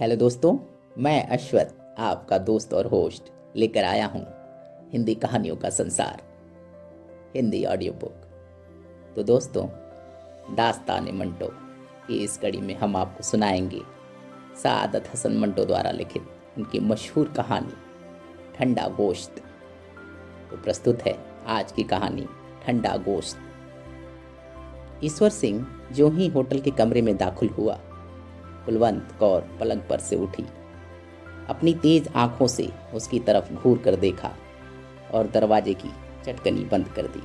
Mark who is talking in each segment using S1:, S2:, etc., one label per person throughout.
S1: Hello दोस्तों, मैं अश्वत आपका दोस्त और होस्ट लेकर आया हूँ हिंदी कहानियों का संसार, हिंदी ऑडियो बुक तो दोस्तों दास्तान मंटो की इस कड़ी में हम आपको सुनाएँगे सादत हसन मंटो द्वारा लिखित उनकी मशहूर कहानी, ठंडा गोश्त। तो प्रस्तुत है आज की कहानी, ठंडा गोश्त। ईश्वर सिंह जो ही होटल के कमरे में दाखिल हुआ कुलवंत कौर पलंग पर से उठी। अपनी तेज आँखों से उसकी तरफ़ घूर कर देखा और दरवाजे की चटकनी बंद कर दी।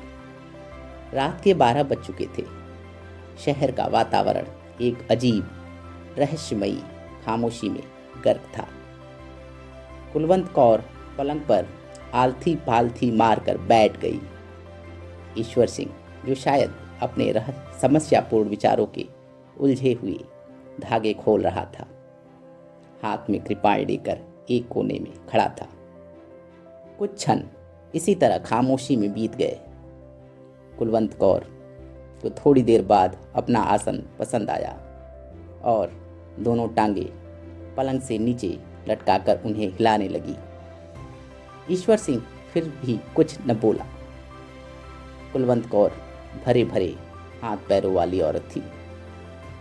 S1: रात के बारह बज चुके थे। शहर का वातावरण एक अजीब, रहस्यमयी, खामोशी में गर्क था। कुलवंत कौर पलंग पर आलथी पालथी मारकर बैठ गई। ईश्वर सिंह, जो शायद अपने रह, समस्यापूर्ण विचारों के उलझे हुए धागे खोल रहा था। हाथ में कृपाण लेकर एक कोने में खड़ा था। कुछ क्षण इसी तरह खामोशी में बीत गए। कुलवंत कौर को थोड़ी देर बाद अपना आसन पसंद आया और दोनों टांगे पलंग से नीचे लटकाकर उन्हें हिलाने लगी। ईश्वर सिंह फिर भी कुछ न बोला। कुलवंत कौर भरे भरे हाथ पैरों वाली औरत थी।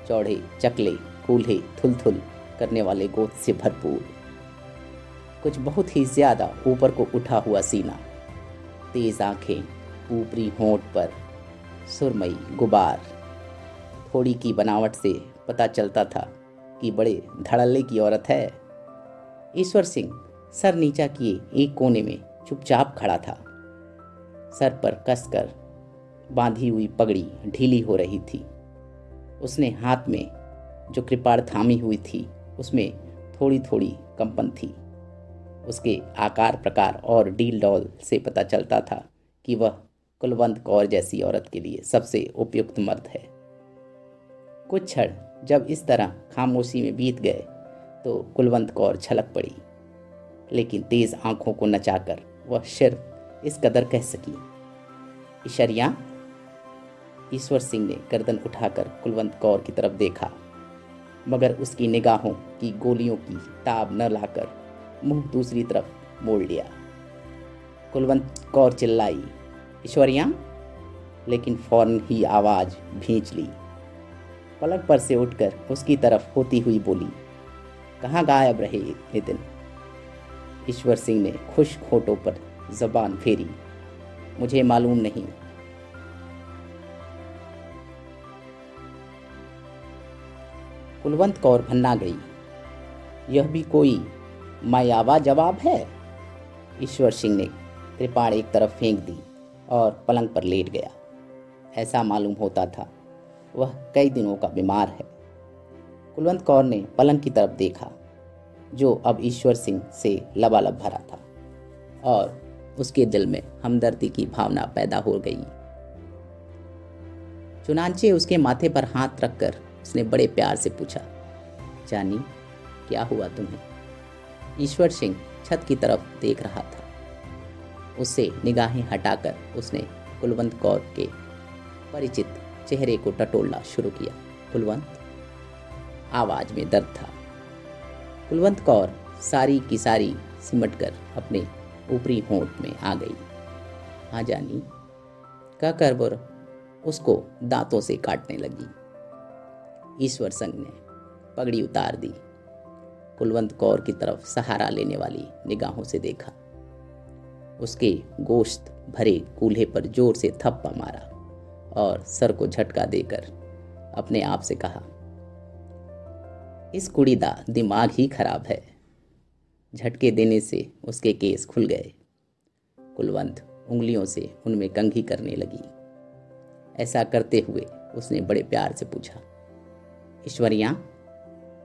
S1: चौड़े, चकले, कूल्हे थुल थुल करने वाले गोद से भरपूर। कुछ बहुत ही ज़्यादा ऊपर को उठा हुआ सीना। तेज आँखें, ऊपरी होंठ पर सुरमई गुबार। थोड़ी की बनावट से पता चलता था कि बड़े धड़ल्ले की औरत है। ईश्वर सिंह सर नीचा किए एक कोने में चुपचाप खड़ा था। सर पर कसकर बांधी हुई पगड़ी ढीली हो रही थी। उसने हाथ में जो कृपाण थामी हुई थी, उसमें थोड़ी थोड़ी कंपन थी। उसके आकार प्रकार और डील डॉल से पता चलता था कि वह कुलवंत कौर जैसी औरत के लिए सबसे उपयुक्त मर्द है। कुछ क्षण जब इस तरह खामोशी में बीत गए तो कुलवंत कौर छलक पड़ी। लेकिन तेज आँखों को नचाकर वह सिर्फ़ इस कदर कह सकी ईशरिया ईश्वर सिंह ने गर्दन उठाकर कुलवंत कौर की तरफ़ देखा। मगर उसकी निगाहों की गोलियों की ताब न लाकर मुँह दूसरी तरफ़ मोड़ लिया। कुलवंत कौर चिल्लाई, ईश्वरिया! लेकिन फ़ौरन ही आवाज़ भींच ली। पलक पर से उठकर उसकी तरफ़ होती हुई बोली, कहाँ गायब रहे नितिन ईश्वर सिंह ने खुश खोटों पर जबान फेरी, मुझे मालूम नहीं कुलवंत कौर भन्ना गई यह भी कोई मायावा जवाब है? ईश्वर सिंह ने कृपाण एक तरफ़ फेंक दी और पलंग पर लेट गया। ऐसा मालूम होता था, वह कई दिनों का बीमार है। कुलवंत कौर ने पलंग की तरफ़ देखा, जो अब ईश्वर सिंह से लबालब भरा था और उसके दिल में हमदर्दी की भावना पैदा हो गई। चुनाचे उसके माथे पर हाथ रखकर उसने बड़े प्यार से पूछा, जानी, क्या हुआ तुम्हें? ईश्वर सिंह छत की तरफ़ देख रहा था। उससे निगाहें हटाकर उसने कुलवंत कौर के परिचित चेहरे को टटोलना शुरू किया। कुलवंत? आवाज़ में दर्द था। कुलवंत कौर सारी की सारी सिमट कर अपने ऊपरी होंठ में आ गई। हाँ जानी, कहकर वो उसको दांतों से काटने लगी। ईश्वर संघ ने पगड़ी उतार दी। कुलवंत कौर की तरफ़ सहारा लेने वाली निगाहों से देखा। उसके गोश्त भरे कूल्हे पर ज़ोर से थप्पा मारा और सर को झटका देकर अपने आप से कहा, इस कुड़ी दा दिमाग ही खराब है। झटके देने से उसके केस खुल गए कुलवंत उंगलियों से उनमें कंघी करने लगी। ऐसा करते हुए उसने बड़े प्यार से पूछा ईश्वरिया,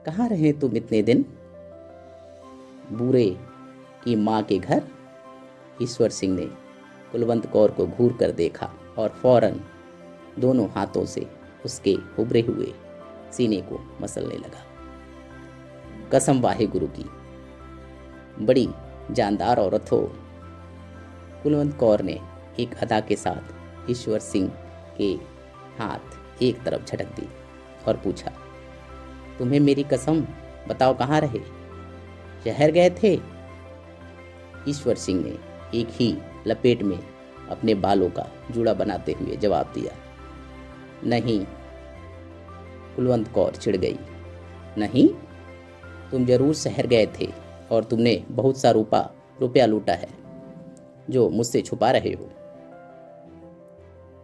S1: कहाँ रहे तुम इतने दिन? बूरे की माँ के घर? ईश्वर सिंह ने कुलवंत कौर को घूर कर देखा और फ़ौरन दोनों हाथों से उसके उभरे हुए सीने को मसलने लगा। कसम वाहे गुरु की। बड़ी जानदार औरत हो। कुलवंत कौर ने एक अदा के साथ ईश्वर सिंह के हाथ एक तरफ़ झटक दी और पूछा तुम्हें मेरी कसम, बताओ कहाँ रहे? शहर गए थे? ईश्वर सिंह ने एक ही लपेट में अपने बालों का जूड़ा बनाते हुए जवाब दिया। नहीं, कुलवंत कौर चिढ़ गई। नहीं, तुम ज़रूर शहर गए थे और तुमने बहुत सा रूपा, रुपया लूटा है, जो मुझसे छुपा रहे हो।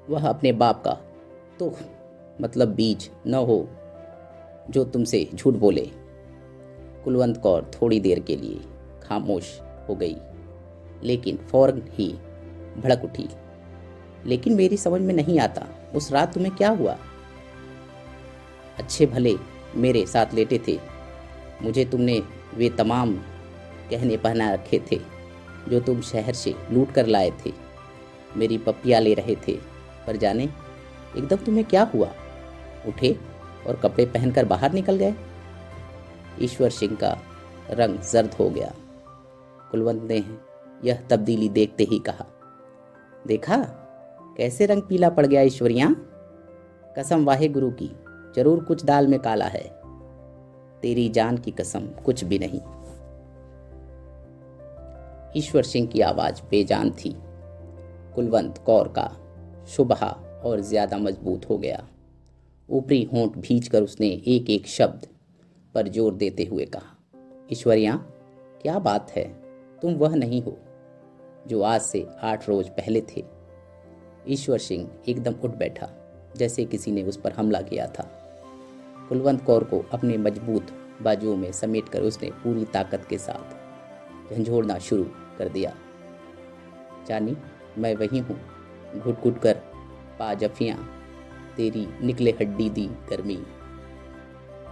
S1: वह अपने बाप का तो मतलब बीज न हो जो तुमसे झूठ बोले। कुलवंत कौर थोड़ी देर के लिए खामोश हो गई, लेकिन फ़ौरन ही भड़क उठी। लेकिन मेरी समझ में नहीं आता, उस रात तुम्हें क्या हुआ? अच्छे भले मेरे साथ लेटे थे, मुझे तुमने वे तमाम कहने पहना रखे थे, जो तुम शहर से लूट कर लाए थे। मेरी पपिया ले रहे थे, पर जाने, एकदम तुम्हें क्या हुआ? उठे और कपड़े पहनकर बाहर निकल गए। ईश्वर सिंह का रंग जर्द हो गया। कुलवंत ने यह तब्दीली देखते ही कहा, देखा? कैसे रंग पीला पड़ गया ईश्वरिया? कसम वाहे गुरु की, ज़रूर कुछ दाल में काला है। तेरी जान की कसम कुछ भी नहीं। ईश्वर सिंह की आवाज़ बेजान थी। कुलवंत कौर का शुभहा और ज़्यादा मज़बूत हो गया। ऊपरी होंठ भींच कर उसने एक एक शब्द पर ज़ोर देते हुए कहा, ईश्वरिया, क्या बात है? तुम वह नहीं हो जो आज से आठ रोज पहले थे। ईश्वर सिंह एकदम उठ बैठा, जैसे किसी ने उस पर हमला किया था। कुलवंत कौर को अपने मज़बूत बाजुओं में समेट कर उसने पूरी ताकत के साथ झंझोड़ना शुरू कर दिया। जानी, मैं वही हूँ। घुट घुट कर पा जफियाँ तेरी निकले हड्डी दी गर्मी।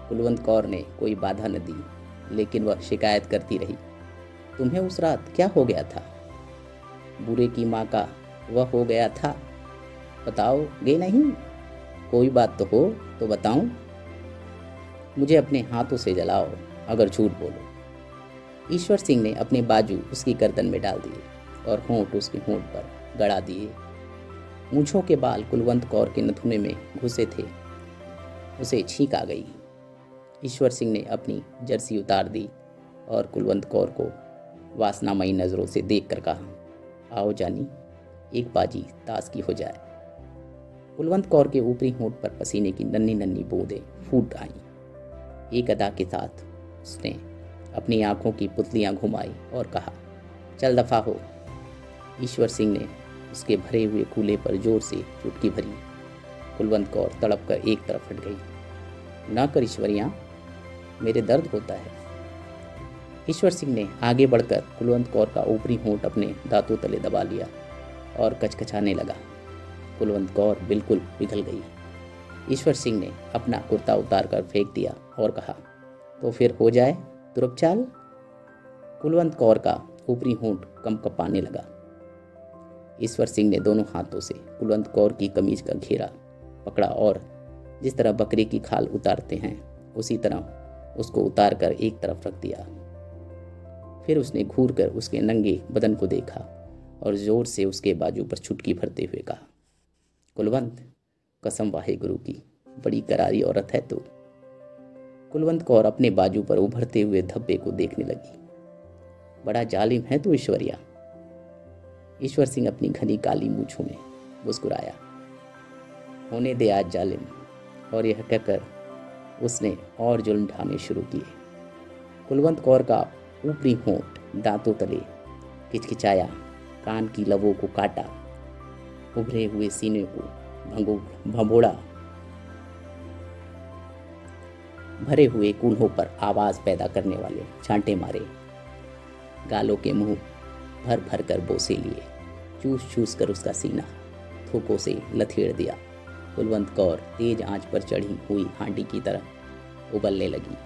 S1: कुलवंत कौर ने कोई बाधा न दी, लेकिन वह शिकायत करती रही, तुम्हें उस रात क्या हो गया था? बुरे की माँ का वह हो गया था? बताओगे नहीं? कोई बात तो हो तो बताऊँ? मुझे अपने हाथों से जलाओ, अगर झूठ बोलो। ईश्वर सिंह ने अपने बाजू उसकी गर्दन में डाल दिए और होंठ उसके होंठ पर गड़ा दिए। मूछों के बाल कुलवंत कौर के नथुने में घुसे थे। उसे छींक आ गई। ईश्वर सिंह ने अपनी जर्सी उतार दी और कुलवंत कौर को वासनामयी नज़रों से देख कर कहा, आओ जानी, एक बाजी ताश की हो जाए। कुलवंत कौर के ऊपरी होंठ पर पसीने की नन्नी नन्नी बूंदें फूट आईं। एक अदा के साथ उसने अपनी आँखों की पुतलियाँ घुमाई और कहा, चल दफ़ा हो। ईश्वर सिंह ने उसके भरे हुए कूले पर ज़ोर से चुटकी भरी। कुलवंत कौर तड़प कर एक तरफ़ हट गई। ना कर ईश्वरिया, मेरे दर्द होता है। ईश्वर सिंह ने आगे बढ़कर कुलवंत कौर का ऊपरी होंठ अपने दांतों तले दबा लिया और कचकचाने लगा। कुलवंत कौर बिल्कुल पिघल गई। ईश्वर सिंह ने अपना कुर्ता उतार कर फेंक दिया और कहा तो फिर हो जाए तुरपचाल कुलवंत कौर का ऊपरी होंठ कम कपाने लगा। ईश्वर सिंह ने दोनों हाथों से कुलवंत कौर की कमीज का घेरा पकड़ा और जिस तरह बकरी की खाल उतारते हैं, उसी तरह उसको उतार कर एक तरफ़ रख दिया। फिर उसने घूर कर उसके नंगे बदन को देखा और ज़ोर से उसके बाजू पर छुटकी भरते हुए कहा, कुलवंत, कसम वाहे गुरु की, बड़ी करारी औरत है तो। कुलवंत कौर अपने बाजू पर उभरते हुए धब्बे को देखने लगी। बड़ा जालिम है तू, ईश्वरिया। ईश्वर सिंह अपनी घनी काली मूछों में मुस्कुराया। होने दे आज जालिम। और यह कहकर उसने और जुल्म ढाने शुरू किए। कुलवंत कौर का ऊपरी होंठ दांतों तले किचकिचाया, कान की लवों को काटा, उभरे हुए सीने को भंगो भंबोड़ा भरे हुए कूल्हों पर आवाज़ पैदा करने वाले छांटे मारे, गालों के मुँह भर भर कर बोसे लिए। चूस चूस कर उसका सीना थूकों से लथेड़ दिया। कुलवंत कौर तेज आँच पर चढ़ी हुई हांडी की तरह उबलने लगी।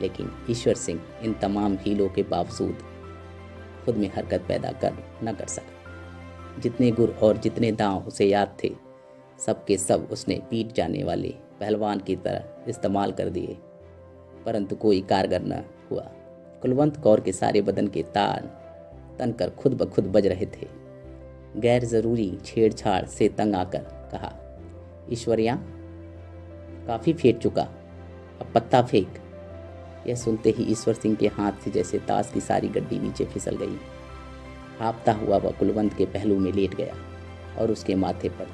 S1: लेकिन ईश्वर सिंह इन तमाम हीलों के बावजूद खुद में हरकत पैदा कर न कर सका। जितने गुर और जितने दांव उसे याद थे सब के सब उसने पीट जाने वाले पहलवान की तरह इस्तेमाल कर दिए। परंतु कोई कारगर न हुआ। कुलवंत कौर के सारे बदन के तार तनकर खुद ब खुद बज रहे थे। गैर ज़रूरी छेड़छाड़ से तंग आकर कहा, ईश्वरिया, काफ़ी फेंक चुका, अब पत्ता फेंक। यह सुनते ही ईश्वर सिंह के हाथ से जैसे ताश की सारी गड्डी नीचे फिसल गई। हाँपता हुआ वह कुलवंत के पहलू में लेट गया और उसके माथे पर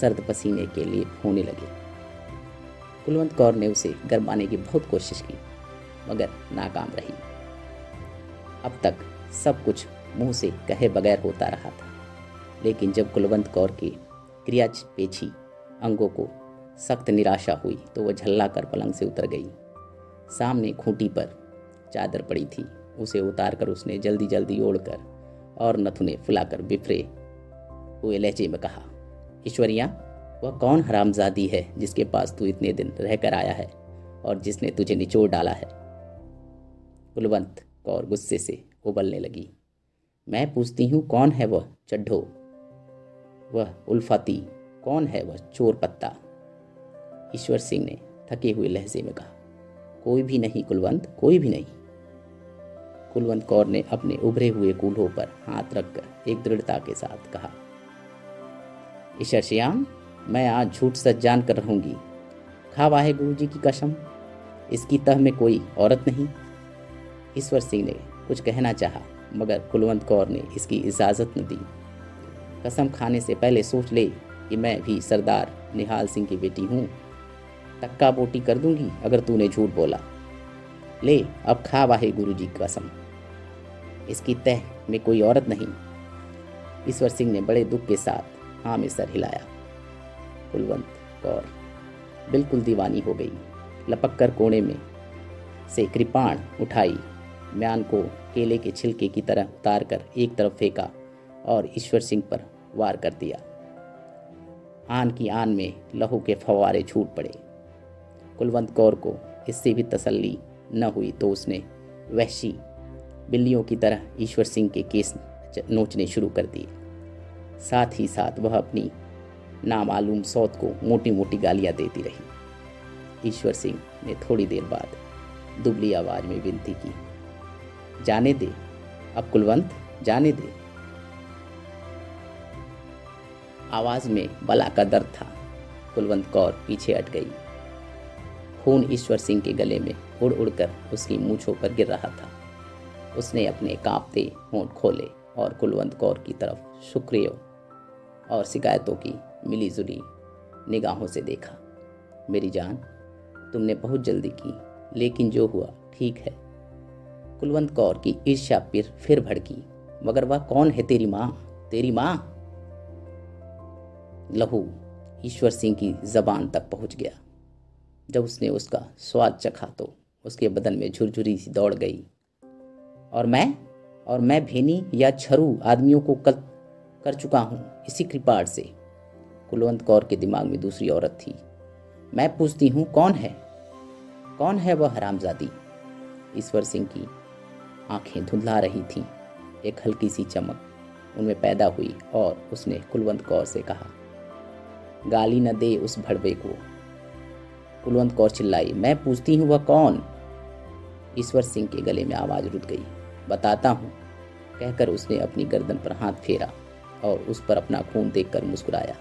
S1: सर्द पसीने के लिए होने लगे। कुलवंत कौर ने उसे गरमाने की बहुत कोशिश की, मगर नाकाम रही। अब तक सब कुछ मुँह से कहे बगैर होता रहा था। लेकिन जब कुलवंत कौर के क्रिया पेछी अंगों को सख्त निराशा हुई तो वह झल्ला कर पलंग से उतर गई। सामने खूंटी पर चादर पड़ी थी। उसे उतार कर उसने जल्दी जल्दी ओढ़कर और नथुने फुलाकर बिफरे हुए लहजे में कहा, ईश्वरिया, वह कौन हरामजादी है जिसके पास तू इतने दिन रहकर आया है और जिसने तुझे निचोड़ डाला है? कुलवंत कौर गुस्से से उबलने लगी। मैं पूछती हूँ, कौन है वह चड्ढो वह उल्फाती, कौन है वह चोर पत्ता? ईश्वर सिंह ने थके हुए लहजे में कहा, कोई भी नहीं कुलवंत, कोई भी नहीं। कुलवंत कौर ने अपने उभरे हुए कूल्हों पर हाथ रखकर एक दृढ़ता के साथ कहा, ईश्वर श्याम, मैं आज झूठ सच जान कर रहूँगी। खा वाहे गुरु जी की कसम, इसकी तह में कोई औरत नहीं। ईश्वर सिंह ने कुछ कहना चाहा, मगर कुलवंत कौर ने इसकी इजाज़त न दी। कसम खाने से पहले सोच ले कि मैं भी सरदार निहाल सिंह की बेटी हूँ। तक्का बोटी कर दूँगी अगर तूने झूठ बोला। ले, अब खा वाहे गुरु जी कसम। इसकी तह में कोई औरत नहीं। ईश्वर सिंह ने बड़े दुख के साथ हाँ में सर हिलाया। कुलवंत कौर, बिल्कुल दीवानी हो गई। लपक कर कोने में से कृपाण उठाई। म्यान को केले के छिलके की तरह उतार कर एक तरफ़ फेंका। और ईश्वर सिंह पर वार कर दिया। आन की आन में लहू के फवारे छूट पड़े। कुलवंत कौर को इससे भी तसल्ली न हुई तो उसने वहशी बिल्लियों की तरह ईश्वर सिंह के केस नोचने शुरू कर दिए। साथ ही साथ वह अपनी नामालूम सौत को मोटी मोटी गालियाँ देती रही। ईश्वर सिंह ने थोड़ी देर बाद दुबली आवाज़ में विनती की, जाने दे। अब कुलवंत, जाने दे। आवाज़ में बला का दर्द था। कुलवंत कौर पीछे हट गई। खून ईश्वर सिंह के गले में उड़ उड़कर उसकी मूछों पर गिर रहा था। उसने अपने कांपते होंठ खोले और कुलवंत कौर की तरफ़ शुक्रिय और शिकायतों की मिली जुली निगाहों से देखा। मेरी जान, तुमने बहुत जल्दी की, लेकिन जो हुआ ठीक है। कुलवंत कौर की ईर्ष्या फिर फिर भड़की। मगर वह कौन है तेरी माँ? तेरी माँ? लहू ईश्वर सिंह की जबान तक पहुँच गया। जब उसने उसका स्वाद चखा तो उसके बदन में झुरझुरी सी दौड़ गई। और मैं और मैं भेनी या छरू आदमियों को कल कर चुका हूँ। इसी कृपाड़ से कुलवंत कौर के दिमाग में दूसरी औरत थी। मैं पूछती हूँ, कौन है? कौन है वह हरामजादी? ईश्वर सिंह की आँखें धुंधला रही थीं। एक हल्की सी चमक उनमें पैदा हुई और उसने कुलवंत कौर से कहा गाली न दे उस भड़वे को। कुलवंत कौर चिल्लाई, मैं पूछती हूँ वह कौन? ईश्वर सिंह के गले में आवाज़ रुक गई। बताता हूँ, कहकर उसने अपनी गर्दन पर हाथ फेरा और उस पर अपना खून देखकर मुस्कुराया।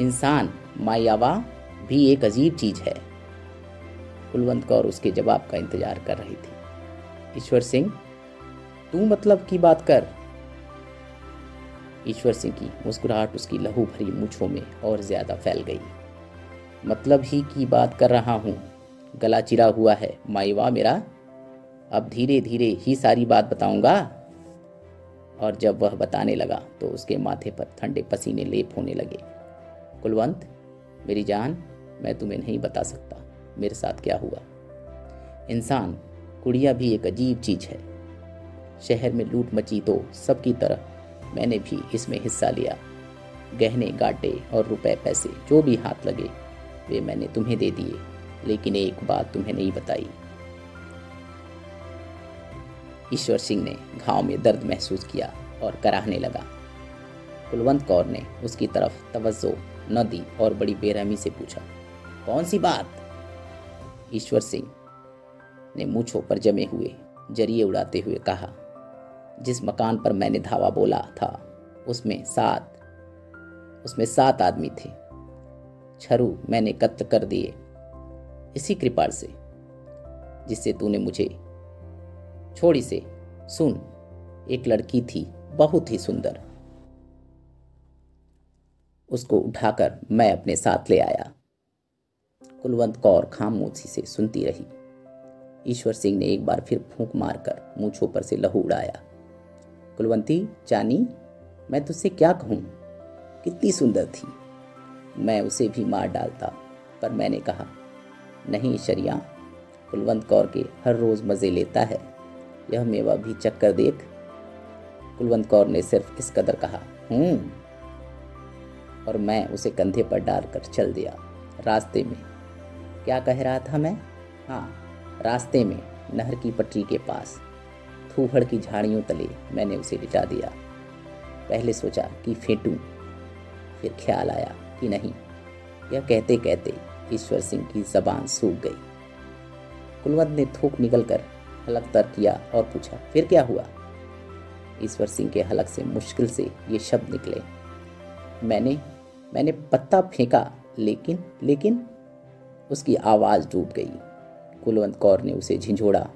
S1: इंसान, मायावा, भी एक अजीब चीज़ है, कुलवंत कौर उसके जवाब का इंतज़ार कर रही थी। ईश्वर सिंह, तू मतलब की बात कर? ईश्वर सिंह की मुस्कुराहट उसकी लहू भरी मुछों में और ज़्यादा फैल गई। मतलब ही की बात कर रहा हूँ। गला चिरा हुआ है। माईवा मेरा, अब धीरे धीरे ही सारी बात बताऊँगा। और जब वह बताने लगा तो उसके माथे पर ठंडे पसीने लेप होने लगे। कुलवंत, मेरी जान, मैं तुम्हें नहीं बता सकता। मेरे साथ क्या हुआ? इंसान, कुड़िया भी एक अजीब चीज़ है। शहर में लूट मची तो सबकी तरह मैंने भी इसमें हिस्सा लिया। गहने, गाटे और रुपए, पैसे, जो भी हाथ लगे, वे मैंने तुम्हें दे दिए, लेकिन एक बात तुम्हें नहीं बताई। ईश्वर सिंह ने घाव में दर्द महसूस किया और कराहने लगा। कुलवंत कौर ने उसकी तरफ़ तवज्जो न दी और बड़ी बेरहमी से पूछा, कौन सी बात? ईश्वर सिंह ने मूछों पर जमे हुए ज़रिए उड़ाते हुए कहा जिस मकान पर मैंने धावा बोला था, उसमें सात उसमें सात आदमी थे। छरु मैंने कत्ल कर दिए इसी कृपाल से, जिससे तूने मुझे छोड़ी से। सुन, एक लड़की थी, बहुत ही सुंदर। उसको उठाकर मैं अपने साथ ले आया। कुलवंत कौर खामोशी से सुनती रही। ईश्वर सिंह ने एक बार फिर फूंक मारकर मूछों पर से लहू उड़ाया। कुलवंती, जानी, मैं तुझसे क्या कहूँ? कितनी सुंदर थी। मैं उसे भी मार डालता, पर मैंने कहा, नहीं शरिया, कुलवंत कौर के हर रोज मज़े लेता है। यह मेवा भी चक्कर देख। कुलवंत कौर ने सिर्फ़ इस कदर कहा हूँ और मैं उसे कंधे पर डालकर चल दिया, रास्ते में। क्या कह रहा था मैं? हाँ रास्ते में, नहर की पटरी के पास। थूहड़ की झाड़ियों तले मैंने उसे लिटा दिया। पहले सोचा कि फेंटूं, फिर ख्याल आया कि नहीं। यह कहते कहते ईश्वर सिंह की जबान सूख गई। कुलवंत ने थूक निकल कर हलक तर किया और पूछा, फिर क्या हुआ? ईश्वर सिंह के हलक से मुश्किल से ये शब्द निकले। मैंने मैंने पत्ता फेंका, लेकिन लेकिन उसकी आवाज़ डूब गई। कुलवंत कौर ने उसे झिझोड़ा,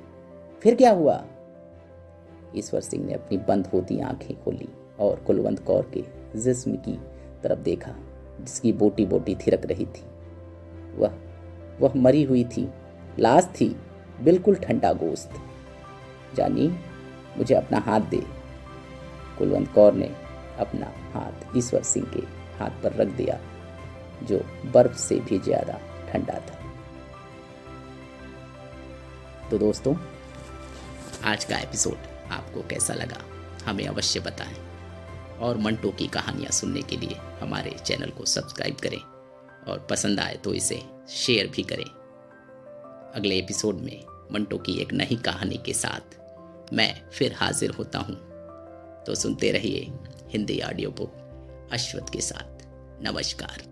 S1: फिर क्या हुआ? ईश्वर सिंह ने अपनी बंद होती आँखें खोली और कुलवंत कौर के जिस्म की तरफ़ देखा, जिसकी बोटी बोटी थिरक रही थी। वह वह मरी हुई थी, लाश थी, बिल्कुल ठंडा गोश्त। जानी, मुझे अपना हाथ दे। कुलवंत कौर ने अपना हाथ ईश्वर सिंह के हाथ पर रख दिया, जो बर्फ़ से भी ज़्यादा ठंडा था। तो दोस्तों, आज का एपिसोड आपको कैसा लगा? हमें अवश्य बताएँ। और मंटो की कहानियाँ सुनने के लिए हमारे चैनल को सब्सक्राइब करें और पसंद आए तो इसे शेयर भी करें। अगले एपिसोड में मंटो की एक नई कहानी के साथ मैं फिर हाजिर होता हूँ। तो सुनते रहिए हिंदी ऑडियो बुक अश्वत के साथ। नमस्कार।